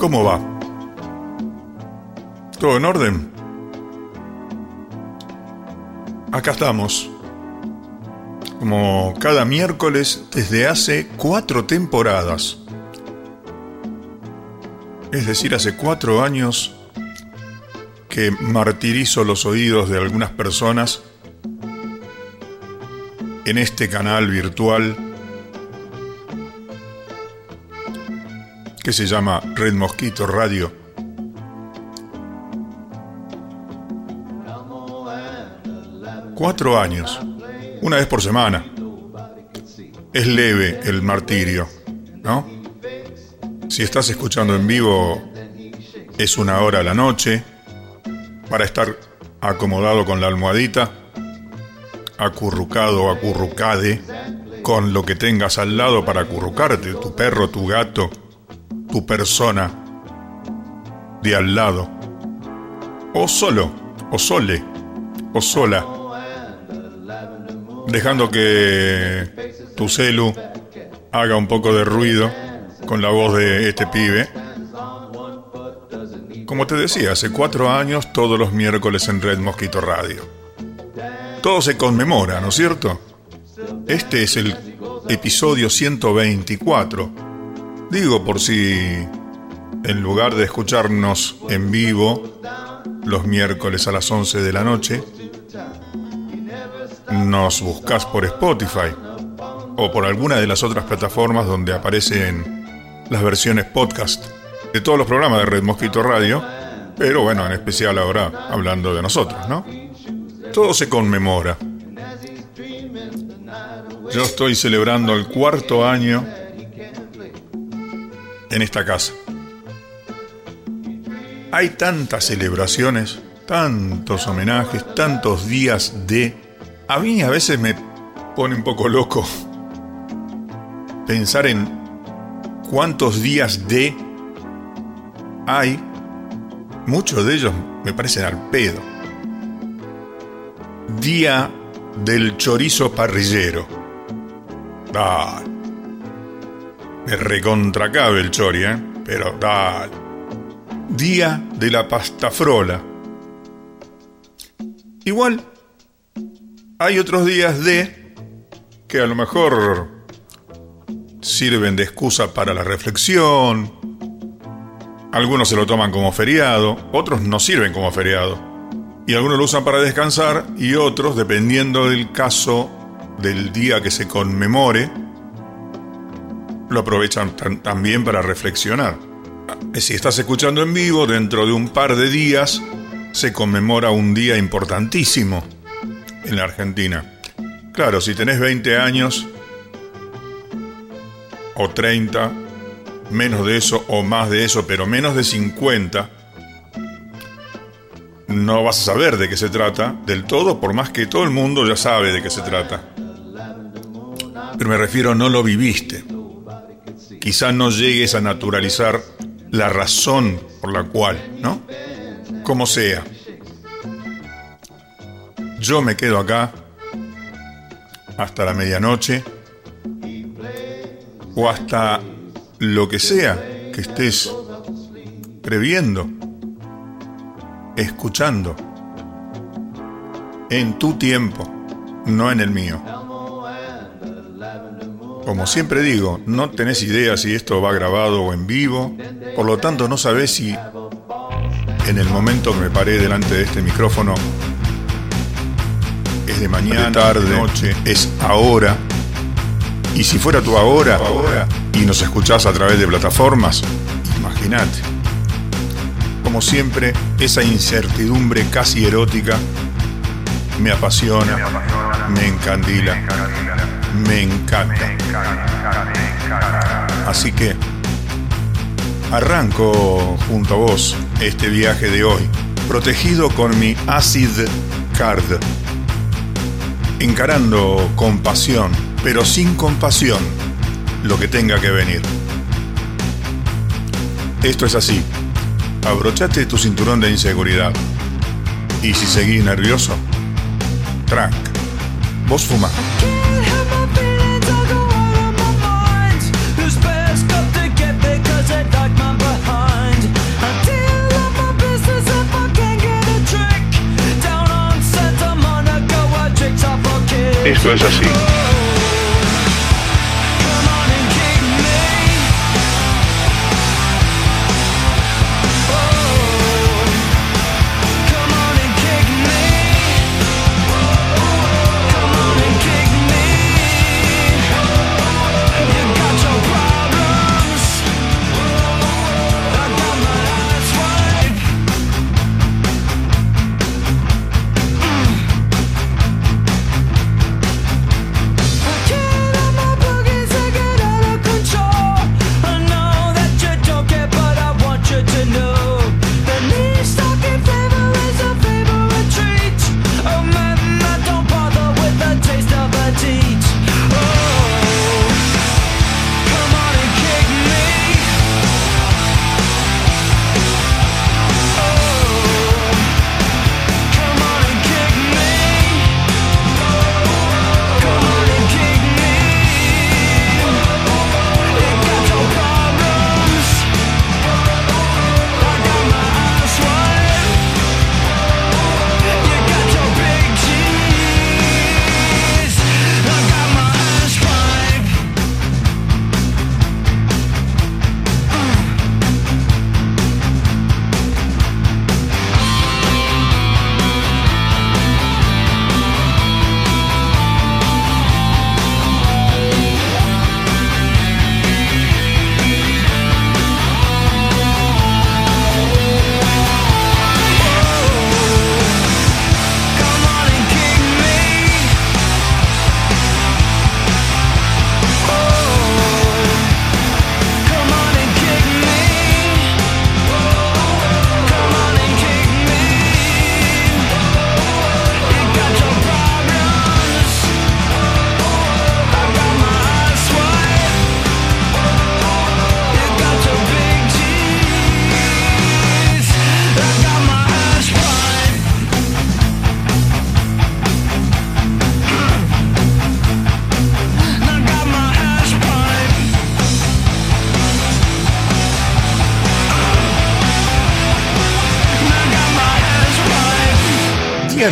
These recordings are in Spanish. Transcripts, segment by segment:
¿Cómo va? ¿Todo en orden? Acá estamos. Como cada miércoles desde hace cuatro temporadas. Es decir, hace cuatro años que martirizo los oídos de algunas personas en este canal virtual que se llama Red Mosquito Radio. Cuatro años, una vez por semana. Es leve el martirio, ¿no? Si estás escuchando en vivo, es una hora a la noche, para estar acomodado con la almohadita, acurrucado o acurrucade, con lo que tengas al lado para acurrucarte, tu perro, tu gato, tu persona de al lado, o solo, o sole, o sola, dejando que tu celu haga un poco de ruido con la voz de este pibe. Como te decía, hace cuatro años todos los miércoles en Red Mosquito Radio. Todo se conmemora, ¿no es cierto? Este es el episodio 124 Digo por si en lugar de escucharnos en vivo los miércoles a las 11 de la noche, nos buscas por Spotify o por alguna de las otras plataformas donde aparecen las versiones podcast de todos los programas de Red Mosquito Radio, pero bueno, en especial ahora hablando de nosotros, ¿no? Todo se conmemora. Yo estoy celebrando el cuarto año en esta casa. Hay tantas celebraciones, tantos homenajes, tantos días de... A mí a veces me pone un poco loco pensar en cuántos días de hay. Muchos de ellos me parecen al pedo. Día del chorizo parrillero. Ah, me recontracabe el chori, ¿eh? Pero tal. Día de la pasta frola. Igual, hay otros días de que a lo mejor sirven de excusa para la reflexión. Algunos se lo toman como feriado, otros no sirven como feriado. Y algunos lo usan para descansar y otros, dependiendo del caso del día que se conmemore, lo aprovechan también para reflexionar. Si estás escuchando en vivo, dentro de un par de días se conmemora un día importantísimo en la Argentina. Claro, si tenés 20 años o 30, menos de eso o más de eso, pero menos de 50, no vas a saber de qué se trata del todo, por más que todo el mundo ya sabe de qué se trata. Pero me refiero, no lo viviste quizá no llegues a naturalizar la razón por la cual, ¿no? Como sea. Yo me quedo acá hasta la medianoche o hasta lo que sea que estés previendo, escuchando, en tu tiempo, no en el mío. Como siempre digo, no tenés idea si esto va grabado o en vivo, por lo tanto no sabés si en el momento que me paré delante de este micrófono es de mañana, tarde, noche, es ahora. Y si fuera tu ahora, ahora y nos escuchás a través de plataformas, imagínate. Como siempre, esa incertidumbre casi erótica me apasiona, me encandila me encanta. Así que arranco junto a vos este viaje de hoy, protegido con mi Acid Card, encarando con pasión, pero sin compasión, lo que tenga que venir. Esto es así. Abrochate tu cinturón de inseguridad. Y si seguís nervioso, trank. Vos fumá. Esto es así.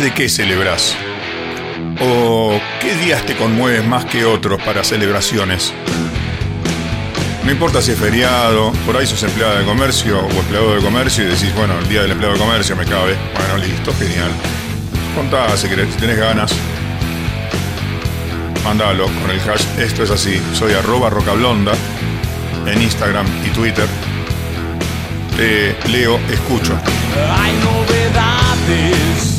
De qué celebras? ¿O qué días te conmueves más que otros para celebraciones? No importa si es feriado, por ahí sos empleado de comercio o empleado de comercio y decís, bueno, el día del empleado de comercio me cabe. Bueno, listo, genial. Contá si querés, si tenés ganas. Mándalo con el hash Esto es así. Soy arroba rocablonda en Instagram y Twitter. leo, escucho. Hay novedades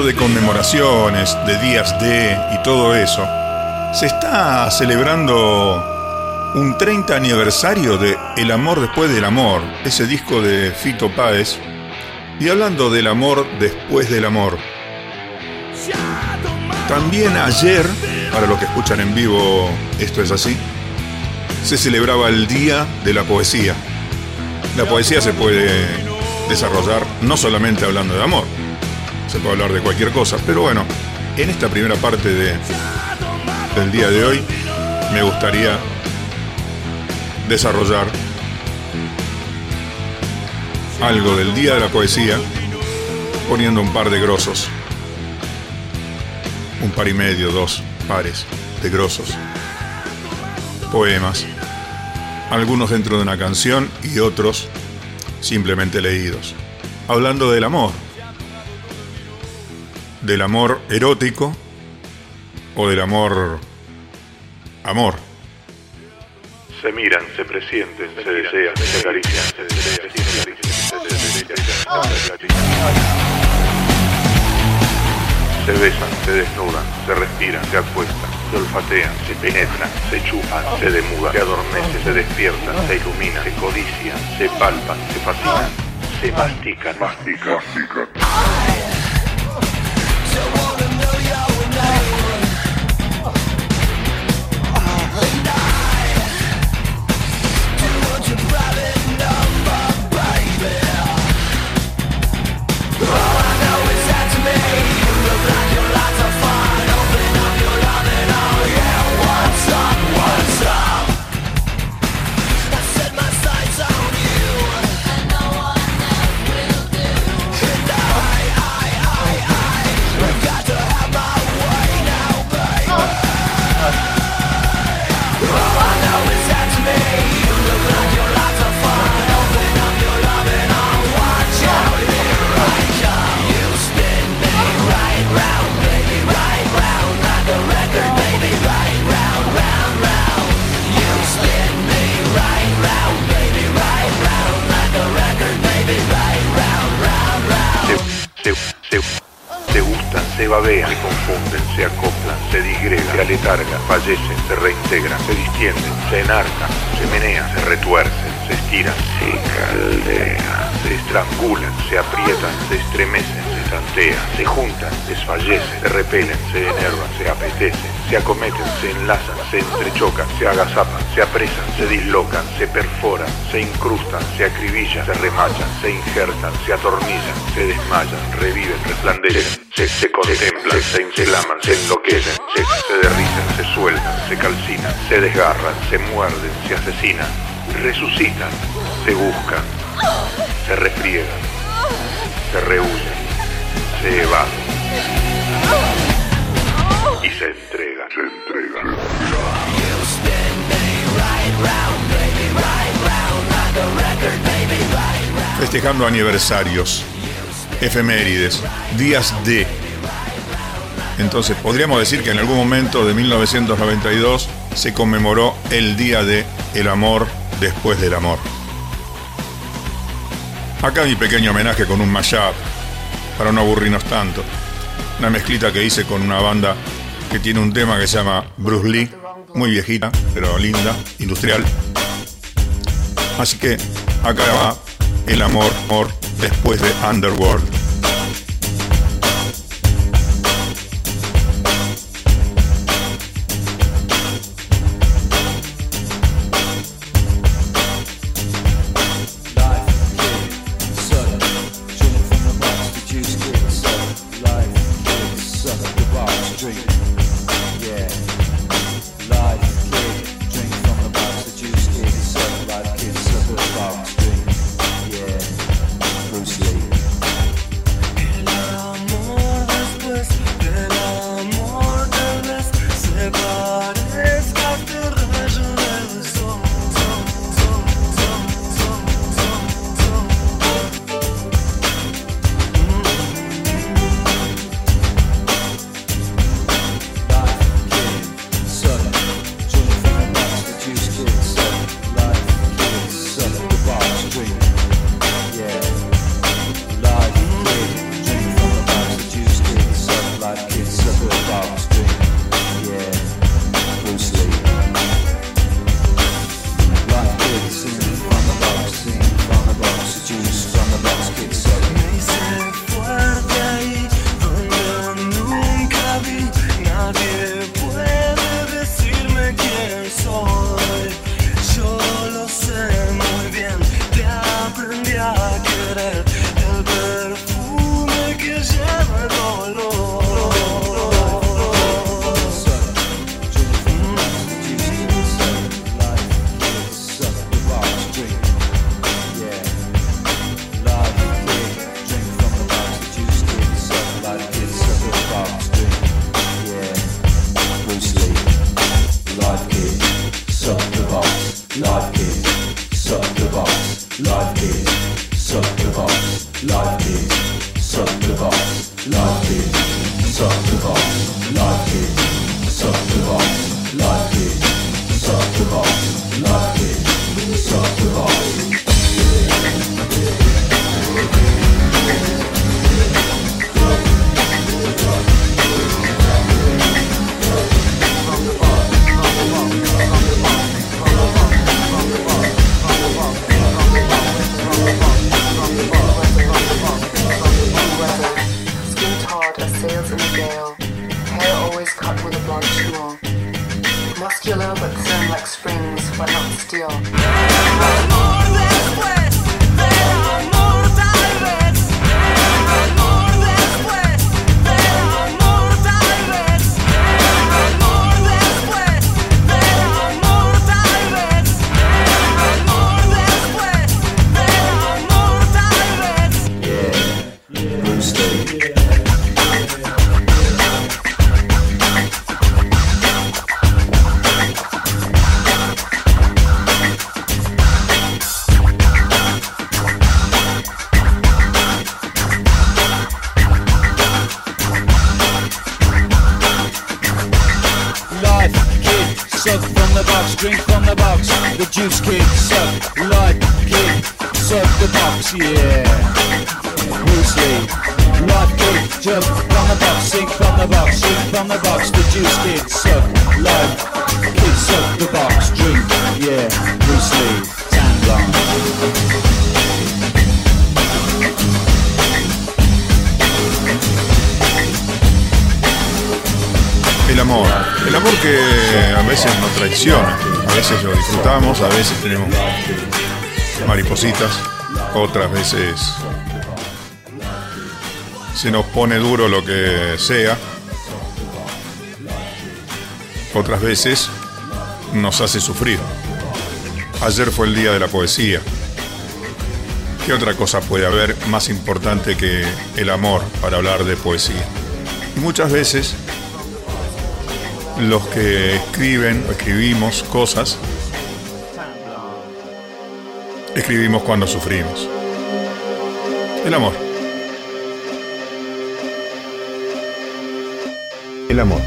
de conmemoraciones, de días de y todo eso, se está celebrando un 30 aniversario de El amor después del amor, ese disco de Fito Páez, y hablando del amor después del amor. También ayer, para los que escuchan en vivo, esto es así, se celebraba el Día de la Poesía. La poesía se puede desarrollar no solamente hablando de amor, se puede hablar de cualquier cosa, pero bueno, en esta primera parte de, del día de hoy me gustaría desarrollar algo del Día de la Poesía poniendo un par de grosos. Un par y medio, dos pares de grosos. Poemas. Algunos dentro de una canción y otros simplemente leídos. Hablando del amor. Del amor erótico o del amor amor. Se miran, se presienten, se desean, se acarician, se desean, se acarician, se Se besan, se desnudan, se respiran, se acuestan, se olfatean, se penetran, se chupan, se demudan, se adormecen, se despiertan, se iluminan, se codician, se palpan, se fascinan, se mastican, mastican, mastican. Fallecen, se reintegran, se distienden, se enarcan, se menean, se retuercen, se estiran, se caldean, se estrangulan, se aprietan, se estremecen, se tantean, se juntan, desfallecen, se repelen, se enervan, se apetecen, se acometen, se enlazan, se entrechocan, se agazapan, se apresan, se dislocan, se perforan, se incrustan, se acribillan, se remachan, se injertan, se atornillan, se desmayan, reviven, resplandecen, se, se se inflaman, se enloquecen, se, se derriten, se sueltan, se calcinan, se desgarran, se muerden, se asesinan, resucitan, se buscan, se refriegan, se rehuyen, se evaden y se entregan, se entregan. Festejando aniversarios, efemérides, días de. Entonces, podríamos decir que en algún momento de 1992 se conmemoró el Día de el Amor después del amor. Acá mi pequeño homenaje con un mashup, para no aburrirnos tanto. Una mezclita que hice con una banda que tiene un tema que se llama Bruce Lee, muy viejita, pero linda, industrial. Así que acá va el amor, amor después de Underworld. Otras veces se nos pone duro lo que sea. Otras veces nos hace sufrir. Ayer fue el día de la poesía. ¿Qué otra cosa puede haber más importante que el amor para hablar de poesía? Muchas veces los que escriben o escribimos cosas, escribimos cuando sufrimos. El amor. El amor.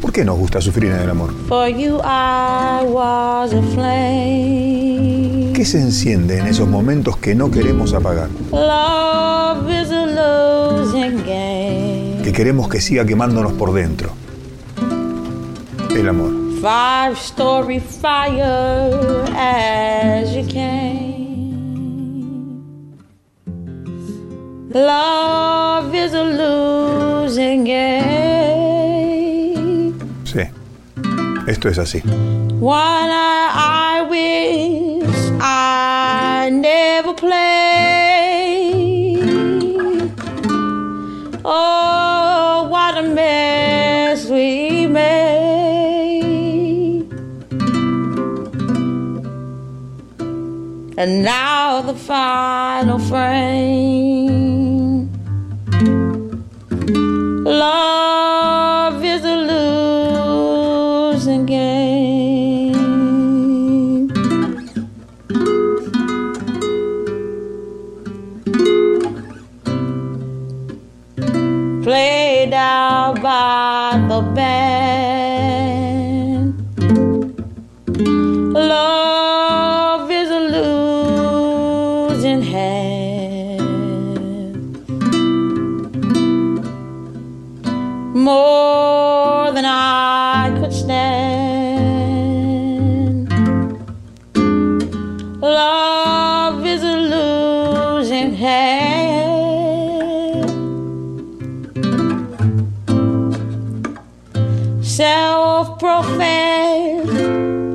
¿Por qué nos gusta sufrir en el amor? For you I was a flame. ¿Qué se enciende en esos momentos que no queremos apagar? Love is a losing game. Que queremos que siga quemándonos por dentro. El amor. Five story fire as you came. Love is a losing game. Sí. Esto es así. One I, wish I never played. Oh, what a mess And now the final frame. Love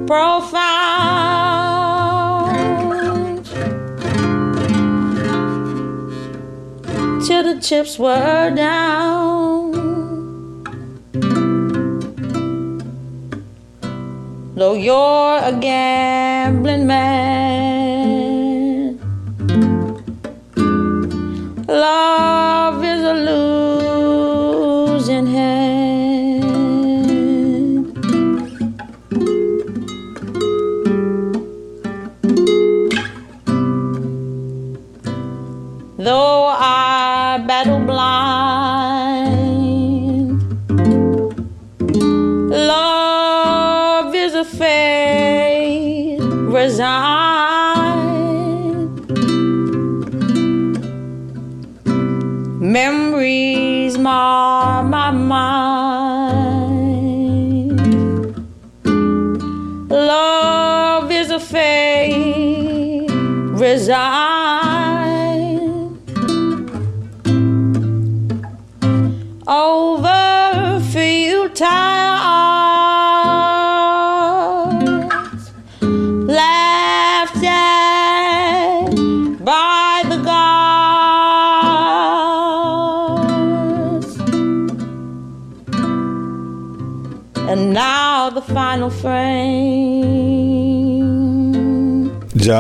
profound. Till the chips were down. Though you're a gambling man, love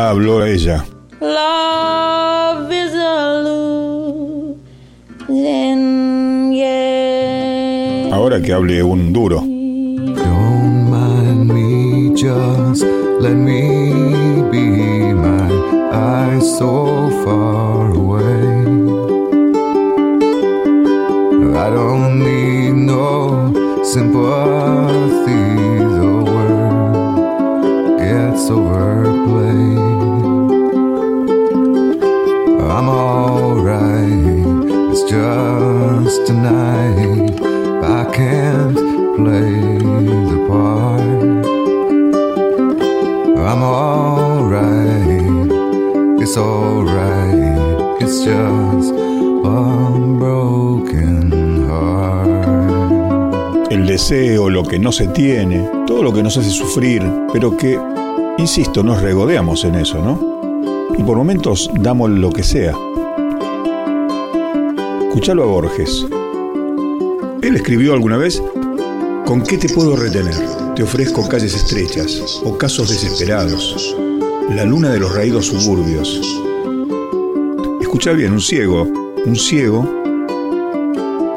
Ya habló ella. Love is a losing game. Ahora que hable un duro. Don't mind me, just let me be my eyes so far away. I don't need no sympathy, just tonight. I can't play the part. I'm alright, it's alright, it's just a broken heart. El deseo, lo que no se tiene, todo lo que nos hace sufrir, pero que, insisto, nos regodeamos en eso, ¿no? Y por momentos damos lo que sea. Escuchalo a Borges. Él escribió alguna vez, ¿con qué te puedo retener? Te ofrezco calles estrechas, ocasos desesperados, la luna de los raídos suburbios. Escucha bien, un ciego, un ciego,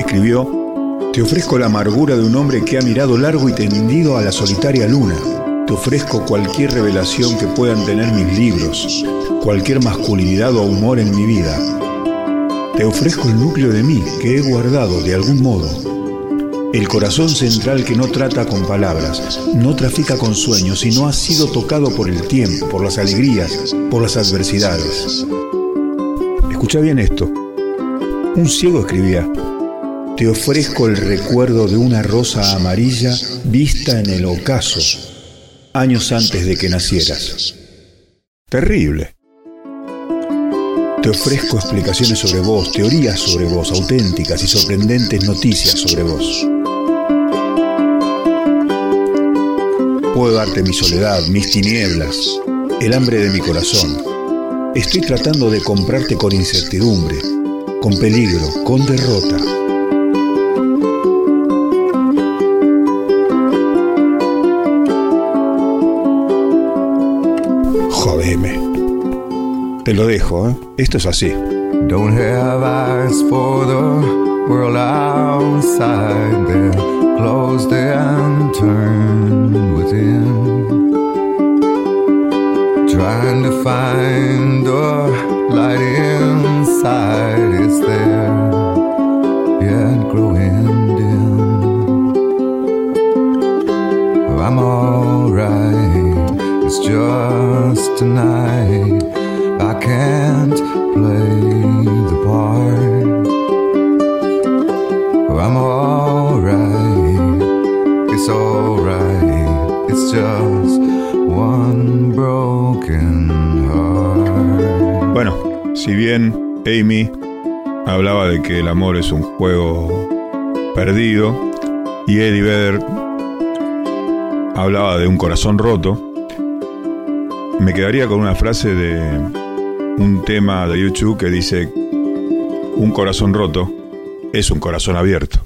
escribió, te ofrezco la amargura de un hombre que ha mirado largo y tendido a la solitaria luna. Te ofrezco cualquier revelación que puedan tener mis libros, cualquier masculinidad o humor en mi vida. Te ofrezco el núcleo de mí que he guardado de algún modo. El corazón central que no trata con palabras, no trafica con sueños y no ha sido tocado por el tiempo, por las alegrías, por las adversidades. Escucha bien esto. Un ciego escribía, te ofrezco el recuerdo de una rosa amarilla vista en el ocaso, años antes de que nacieras. Terrible. Te ofrezco explicaciones sobre vos, teorías sobre vos, auténticas y sorprendentes noticias sobre vos. Puedo darte mi soledad, mis tinieblas, el hambre de mi corazón. Estoy tratando de comprarte con incertidumbre, con peligro, con derrota. Te lo dejo, ¿eh? Esto es así. Don't have eyes for the world outside there. Closed and turned within. Trying to find the light inside. It's there, yet growing dim. I'm alright, it's just tonight. I can't play the part. I'm alright, it's alright, it's just one broken heart. Bueno, si bien Amy hablaba de que el amor es un juego perdido y Eddie Vedder hablaba de un corazón roto, me quedaría con una frase de un tema de YouTube que dice, un corazón roto es un corazón abierto.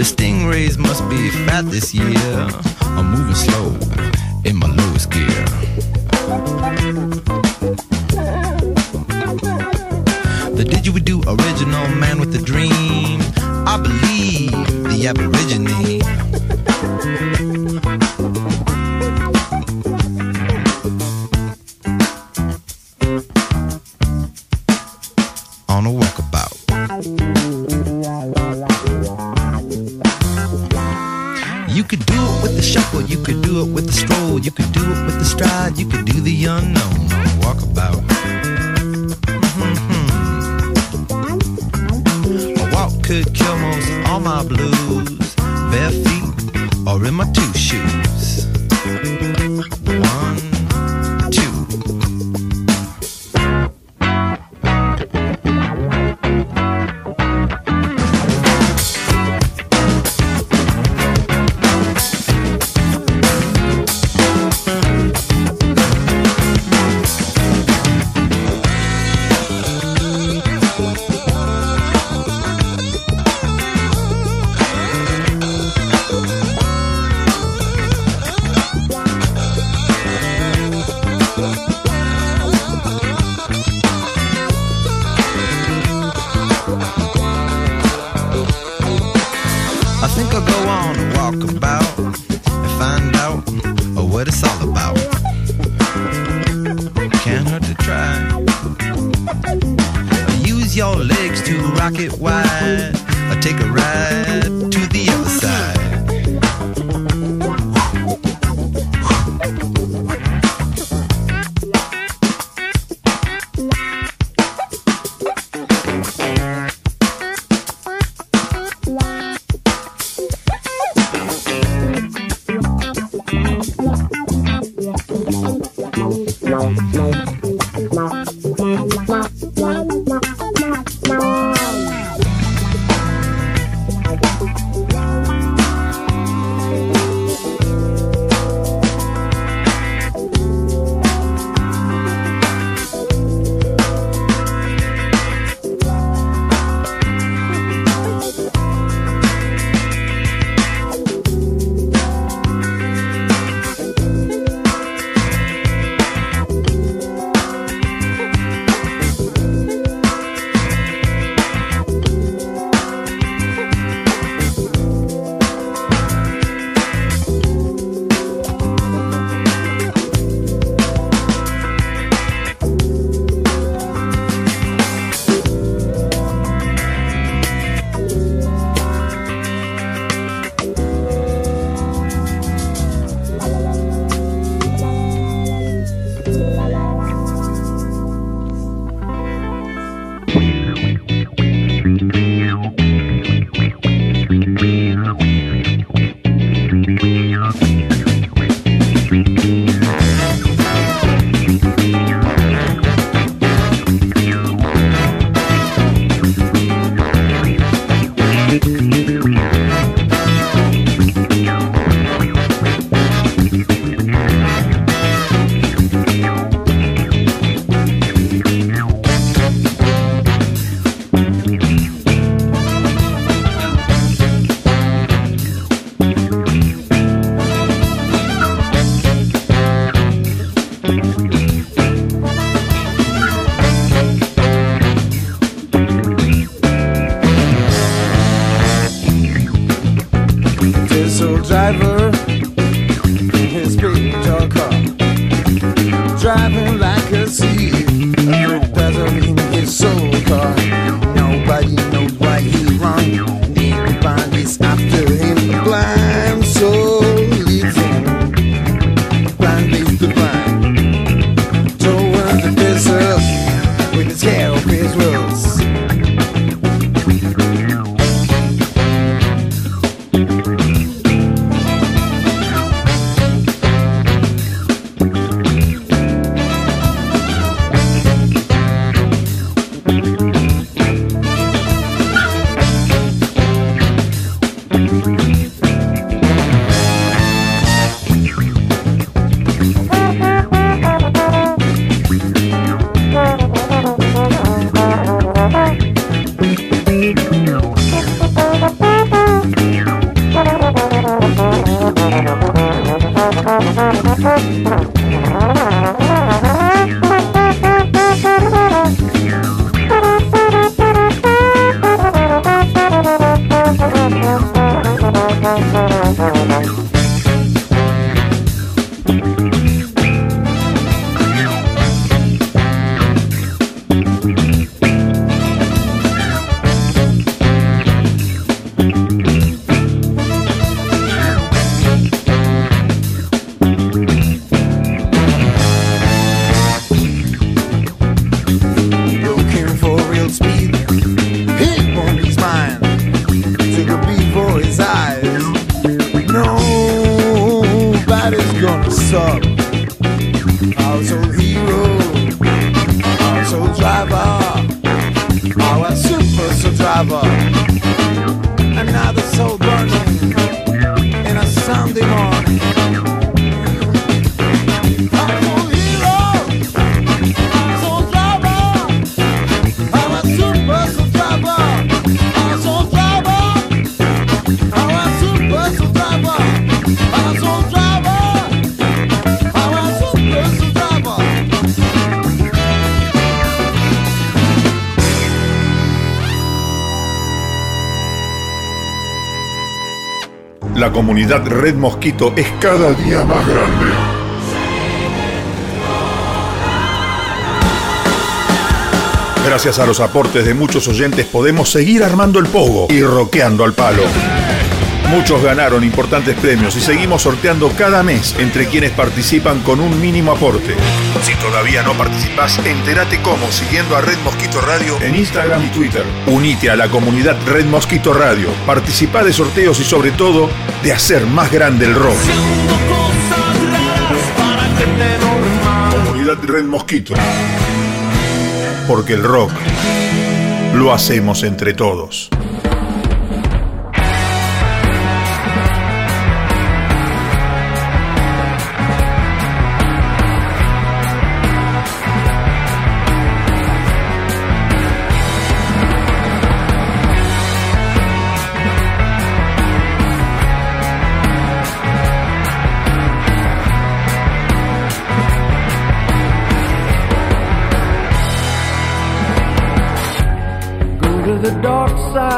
The stingrays must be fat this year. I'm moving slow in my lowest gear. The didgeridoo original man with a dream. I believe the aborigine. comunidad Red Mosquito es cada día más grande. Gracias a los aportes de muchos oyentes podemos seguir armando el pogo y roqueando al palo. Muchos ganaron importantes premios y seguimos sorteando cada mes entre quienes participan con un mínimo aporte. Si todavía no participás, entérate cómo siguiendo a Red Mosquito Radio en Instagram y Twitter. Unite a la comunidad Red Mosquito Radio, participa de sorteos y sobre todo, de hacer más grande el rock. Comunidad Red Mosquito. Porque el rock lo hacemos entre todos. the dark side.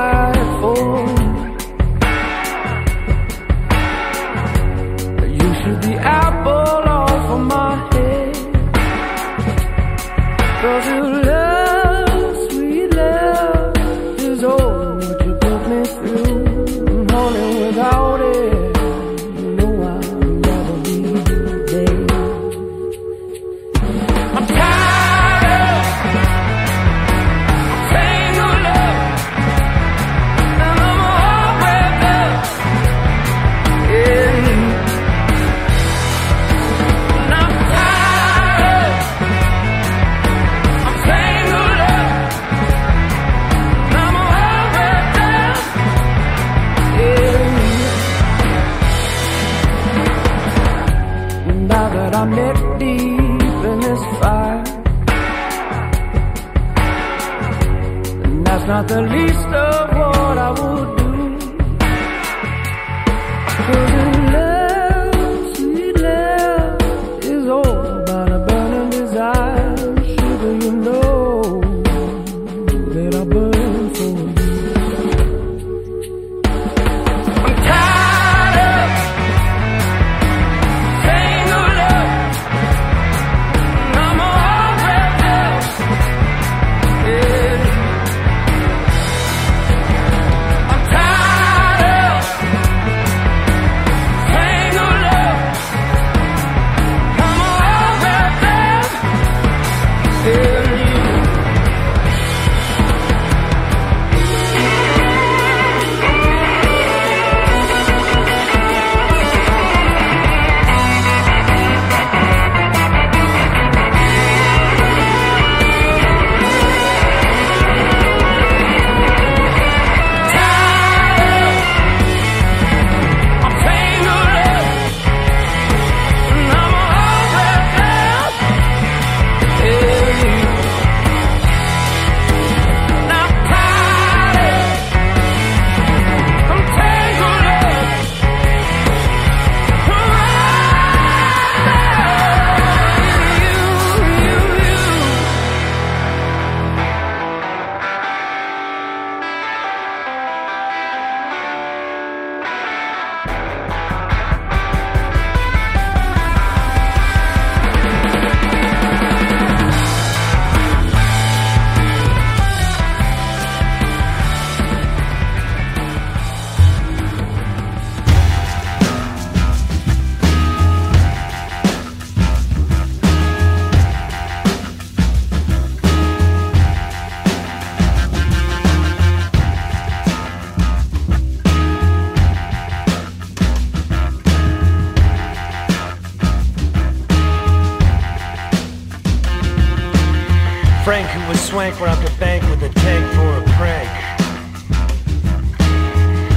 Frank, who was swank, robbed a bank with a tank for a prank.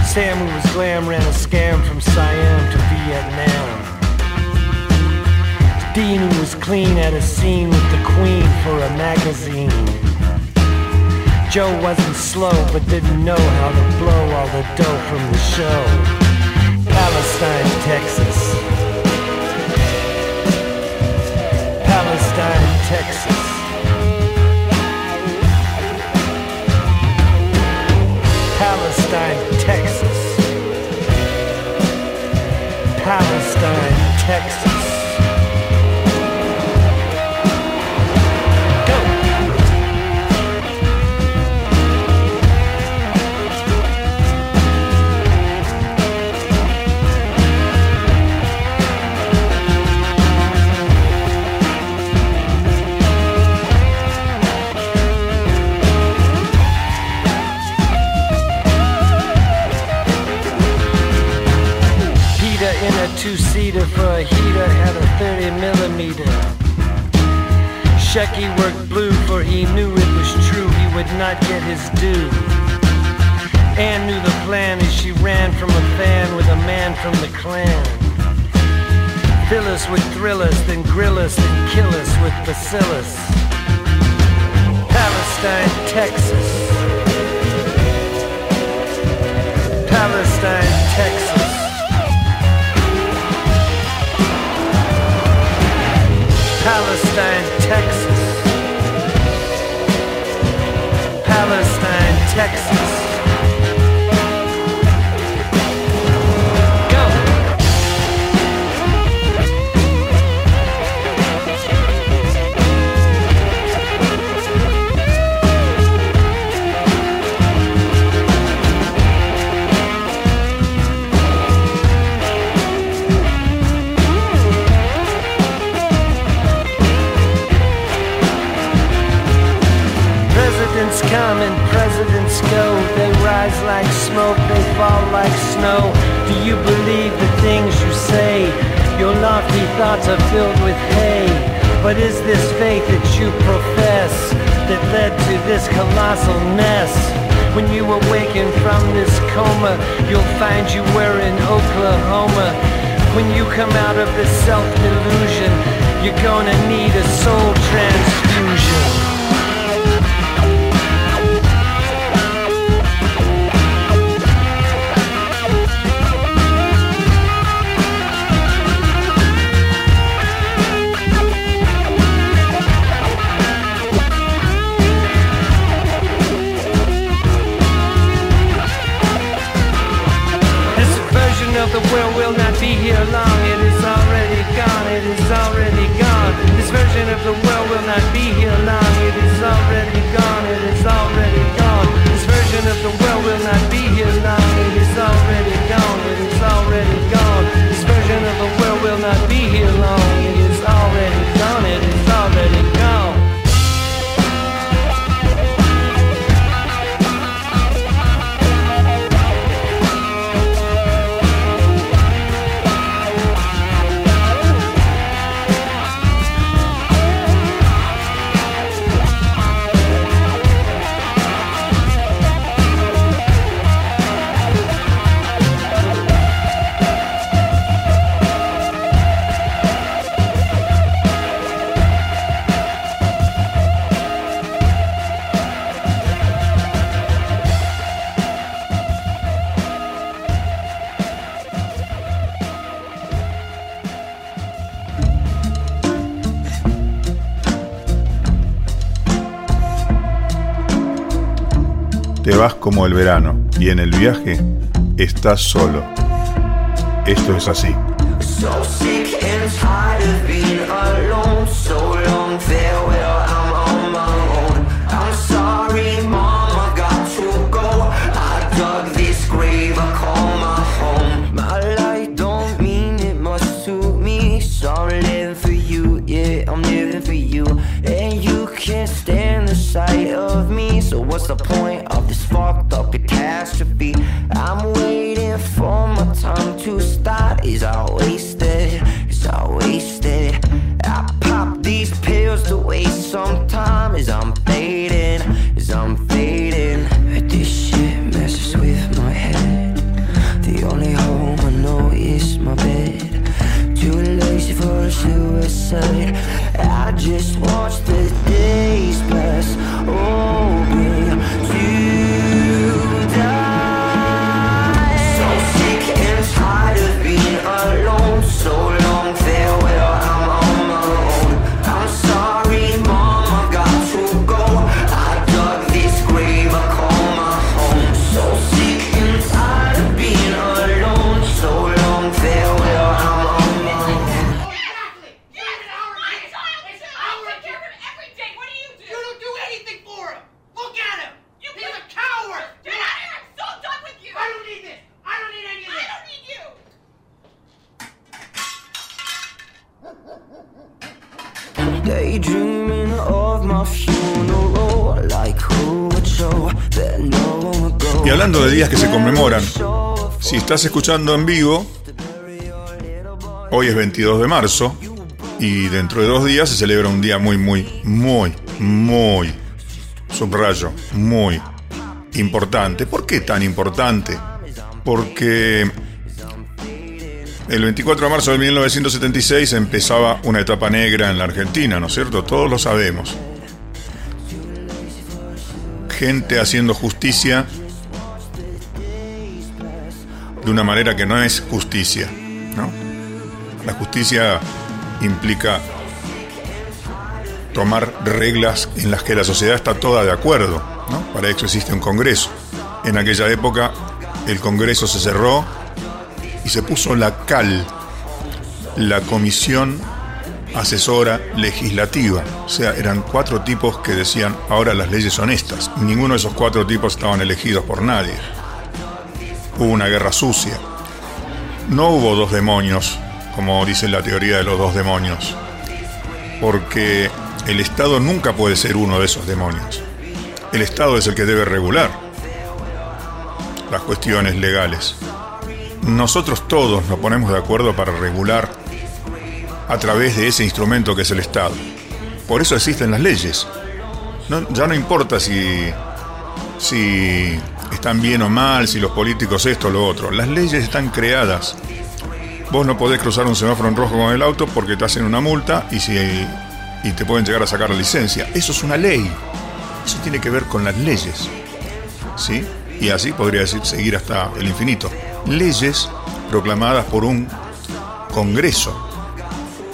Sam, who was glam, ran a scam from Siam to Vietnam. Dean, who was clean, had a scene with the queen for a magazine. Joe wasn't slow, but didn't know how to blow all the dough from the show. Palestine, Texas. Palestine, Texas. Palestine, Texas. Palestine, Texas. Two-seater for a heater had a 30 millimeter. Shecky worked blue for he knew it was true he would not get his due. Ann knew the plan as she ran from a fan with a man from the clan. Phyllis would thrill us, then grill us, then kill us with bacillus. Palestine, Texas. Palestine, Texas. This self delusion, you're gonna need a soul verano y en el viaje estás solo. Esto es así. I wasted? Is I wasted? I pop these pills to waste some time. Is I'm fading? Is I'm fading? This shit messes with my head. The only home I know is my bed. Too lazy for suicide. I just watch the days pass. Hoping estás escuchando en vivo, hoy es 22 de marzo y dentro de dos días se celebra un día muy, muy, muy, muy, subrayo, muy importante. ¿Por qué tan importante? Porque el 24 de marzo de 1976 empezaba una etapa negra en la Argentina, ¿no es cierto? Todos lo sabemos. Gente haciendo justicia de una manera que no es justicia, ¿no? La justicia implica tomar reglas en las que la sociedad está toda de acuerdo, ¿no? Para eso existe un Congreso. En aquella época el Congreso se cerró y se puso la CAL, la Comisión Asesora Legislativa. O sea, eran cuatro tipos que decían, ahora las leyes son estas. Ninguno de esos cuatro tipos estaban elegidos por nadie. Hubo una guerra sucia. No hubo dos demonios, como dice la teoría de los dos demonios. Porque el Estado nunca puede ser uno de esos demonios. El Estado es el que debe regular las cuestiones legales nosotros todos nos ponemos de acuerdo para regular a través de ese instrumento que es el Estado. Por eso existen las leyes. Ya no importa si, si están bien o mal, si los políticos esto o lo otro. Las leyes están creadas. Vos no podés cruzar un semáforo en rojo con el auto porque te hacen una multa y, si, y te pueden llegar a sacar la licencia. Eso es una ley. Eso tiene que ver con las leyes. ¿Sí? Y así podría decir, seguir hasta el infinito. Leyes proclamadas por un Congreso,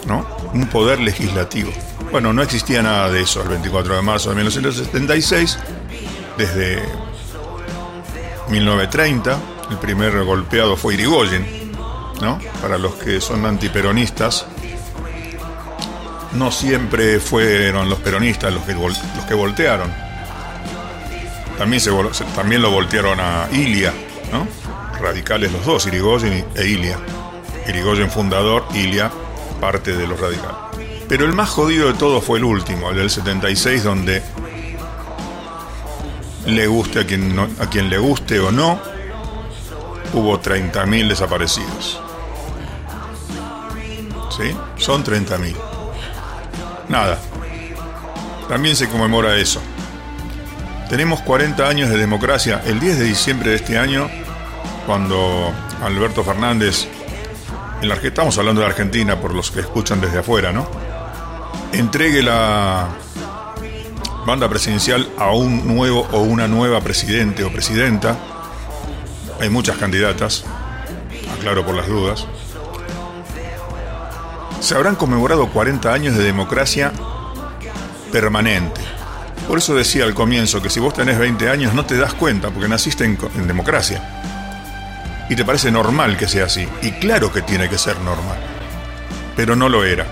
¿no? Un poder legislativo. Bueno, no existía nada de eso el 24 de marzo de 1976. Desde 1930, el primer golpeado fue Irigoyen, ¿no? Para los que son antiperonistas, no siempre fueron los peronistas los que, los que voltearon. También, se, también lo voltearon a Ilia, ¿no? Radicales los dos, Irigoyen e Ilia. Irigoyen fundador, Ilia parte de los radicales. Pero el más jodido de todos fue el último, el del 76, donde le guste a quien, no- a quien le guste o no, hubo 30.000 desaparecidos. ¿Sí? Son 30.000. Nada. También se conmemora eso. Tenemos 40 años de democracia. El 10 de diciembre de este año, cuando Alberto Fernández, en la Arge- estamos hablando de Argentina por los que escuchan desde afuera, ¿no? Entregue la banda presidencial a un nuevo o una nueva presidente o presidenta. Hay muchas candidatas, aclaro por las dudas. Se habrán conmemorado 40 años de democracia permanente. Por eso decía al comienzo que si vos tenés 20 años no te das cuenta porque naciste en, en democracia. Y te parece normal que sea así. Y claro que tiene que ser normal. Pero no lo era.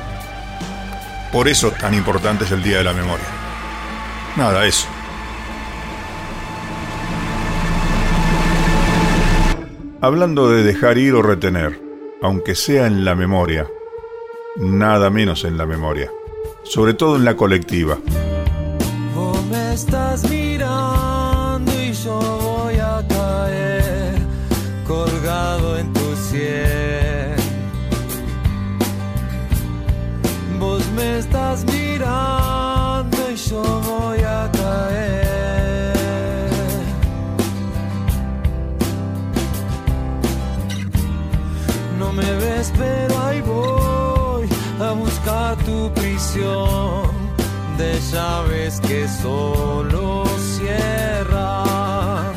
Por eso tan importante es el Día de la Memoria. Nada, eso. Hablando de dejar ir o retener, aunque sea en la memoria, nada menos en la memoria, sobre todo en la colectiva. Llaves que solo cierran.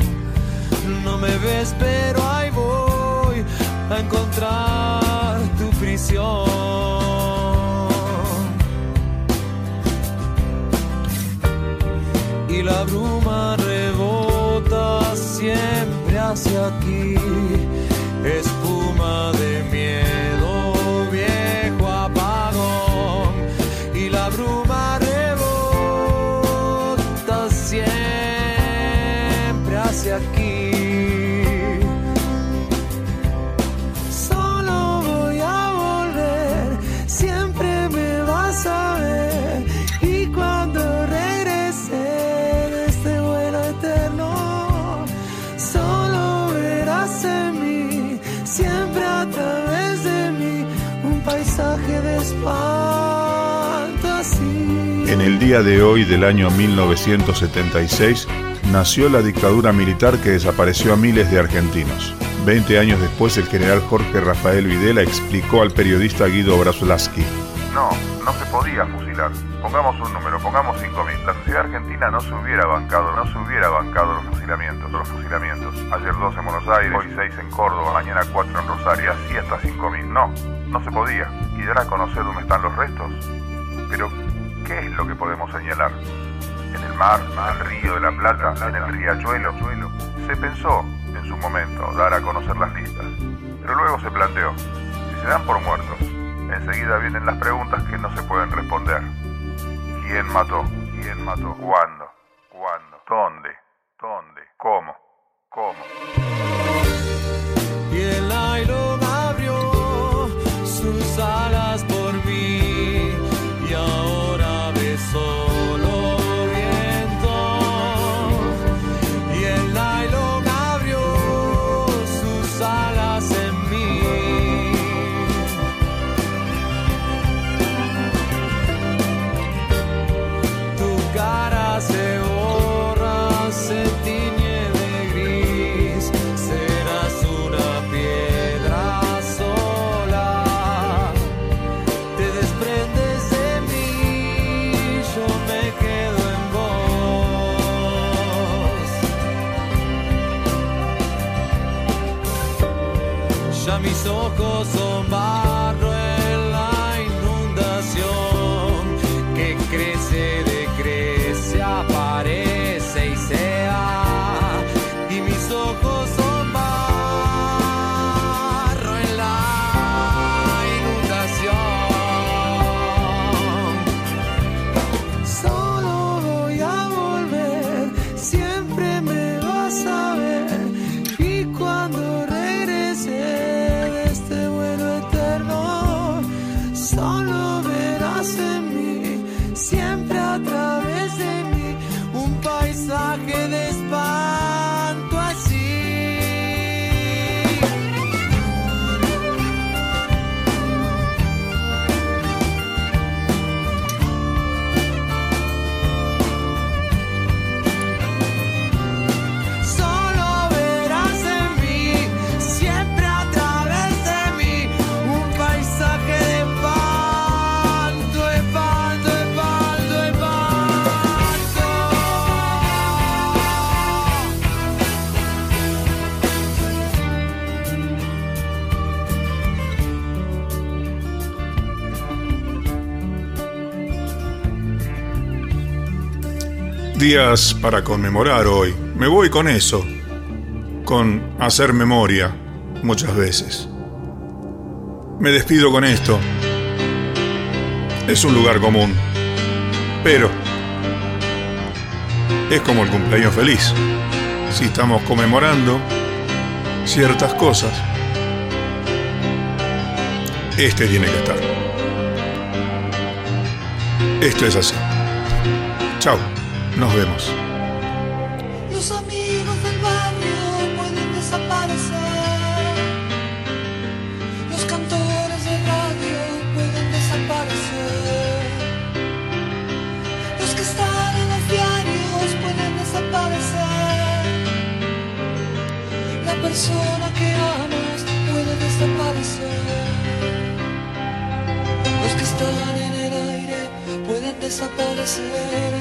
No me ves, pero ahí voy a encontrar tu prisión. Y la bruma rebota siempre hacia aquí, espuma de miedo, el día de hoy del año 1976 nació la dictadura militar que desapareció a miles de argentinos. Veinte años después, el general Jorge Rafael Videla explicó al periodista Guido Brasolaski. No, no se podía fusilar. Pongamos un número, pongamos 5.000. La sociedad argentina no se hubiera bancado, no se hubiera bancado los fusilamientos, los fusilamientos. Ayer dos en Buenos Aires, hoy seis en Córdoba, mañana cuatro en Rosario, así hasta 5.000. No, no se podía. ¿Y dar a conocer dónde están los restos? Pero, ¿qué es lo que podemos señalar? En el mar, en el río de la Plata, en el riachuelo. Se pensó en su momento dar a conocer las listas, pero luego se planteó, si se dan por muertos, enseguida vienen las preguntas que no se pueden responder. ¿Quién mató? ¿Quién mató? ¿Cuándo? ¿Cuándo? ¿Dónde? ¿Dónde? ¿Cómo? ¿Cómo? Ojos días para conmemorar hoy. Me voy con eso, con hacer memoria muchas veces. Me despido con esto. Es un lugar común, pero es como el cumpleaños feliz. Si estamos conmemorando ciertas cosas, este tiene que estar. Esto es así. Chao, nos vemos. Los amigos del barrio pueden desaparecer. Los cantores de radio pueden desaparecer. Los que están en los diarios pueden desaparecer. La persona que amas puede desaparecer. Los que están en el aire pueden desaparecer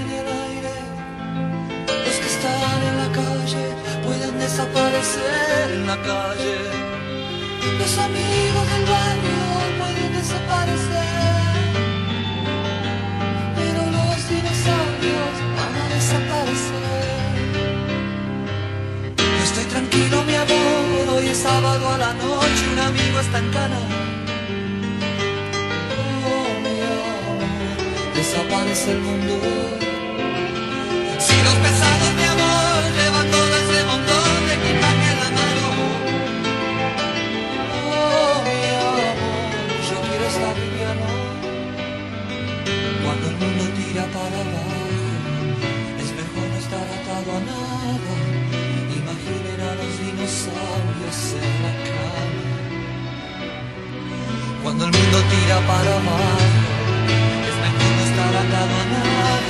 Los amigos del barrio pueden desaparecer. Pero los dinosaurios van a desaparecer. Yo estoy tranquilo, mi amor. Hoy es sábado a la noche. Un amigo está en cana. Oh, mi amor, Desaparece el mundo. Cuando el mundo tira para abajo, es mejor no estar atado a nada. Imaginen a los dinosaurios en la cama. Cuando el mundo tira para abajo, es mejor no estar atado a nada.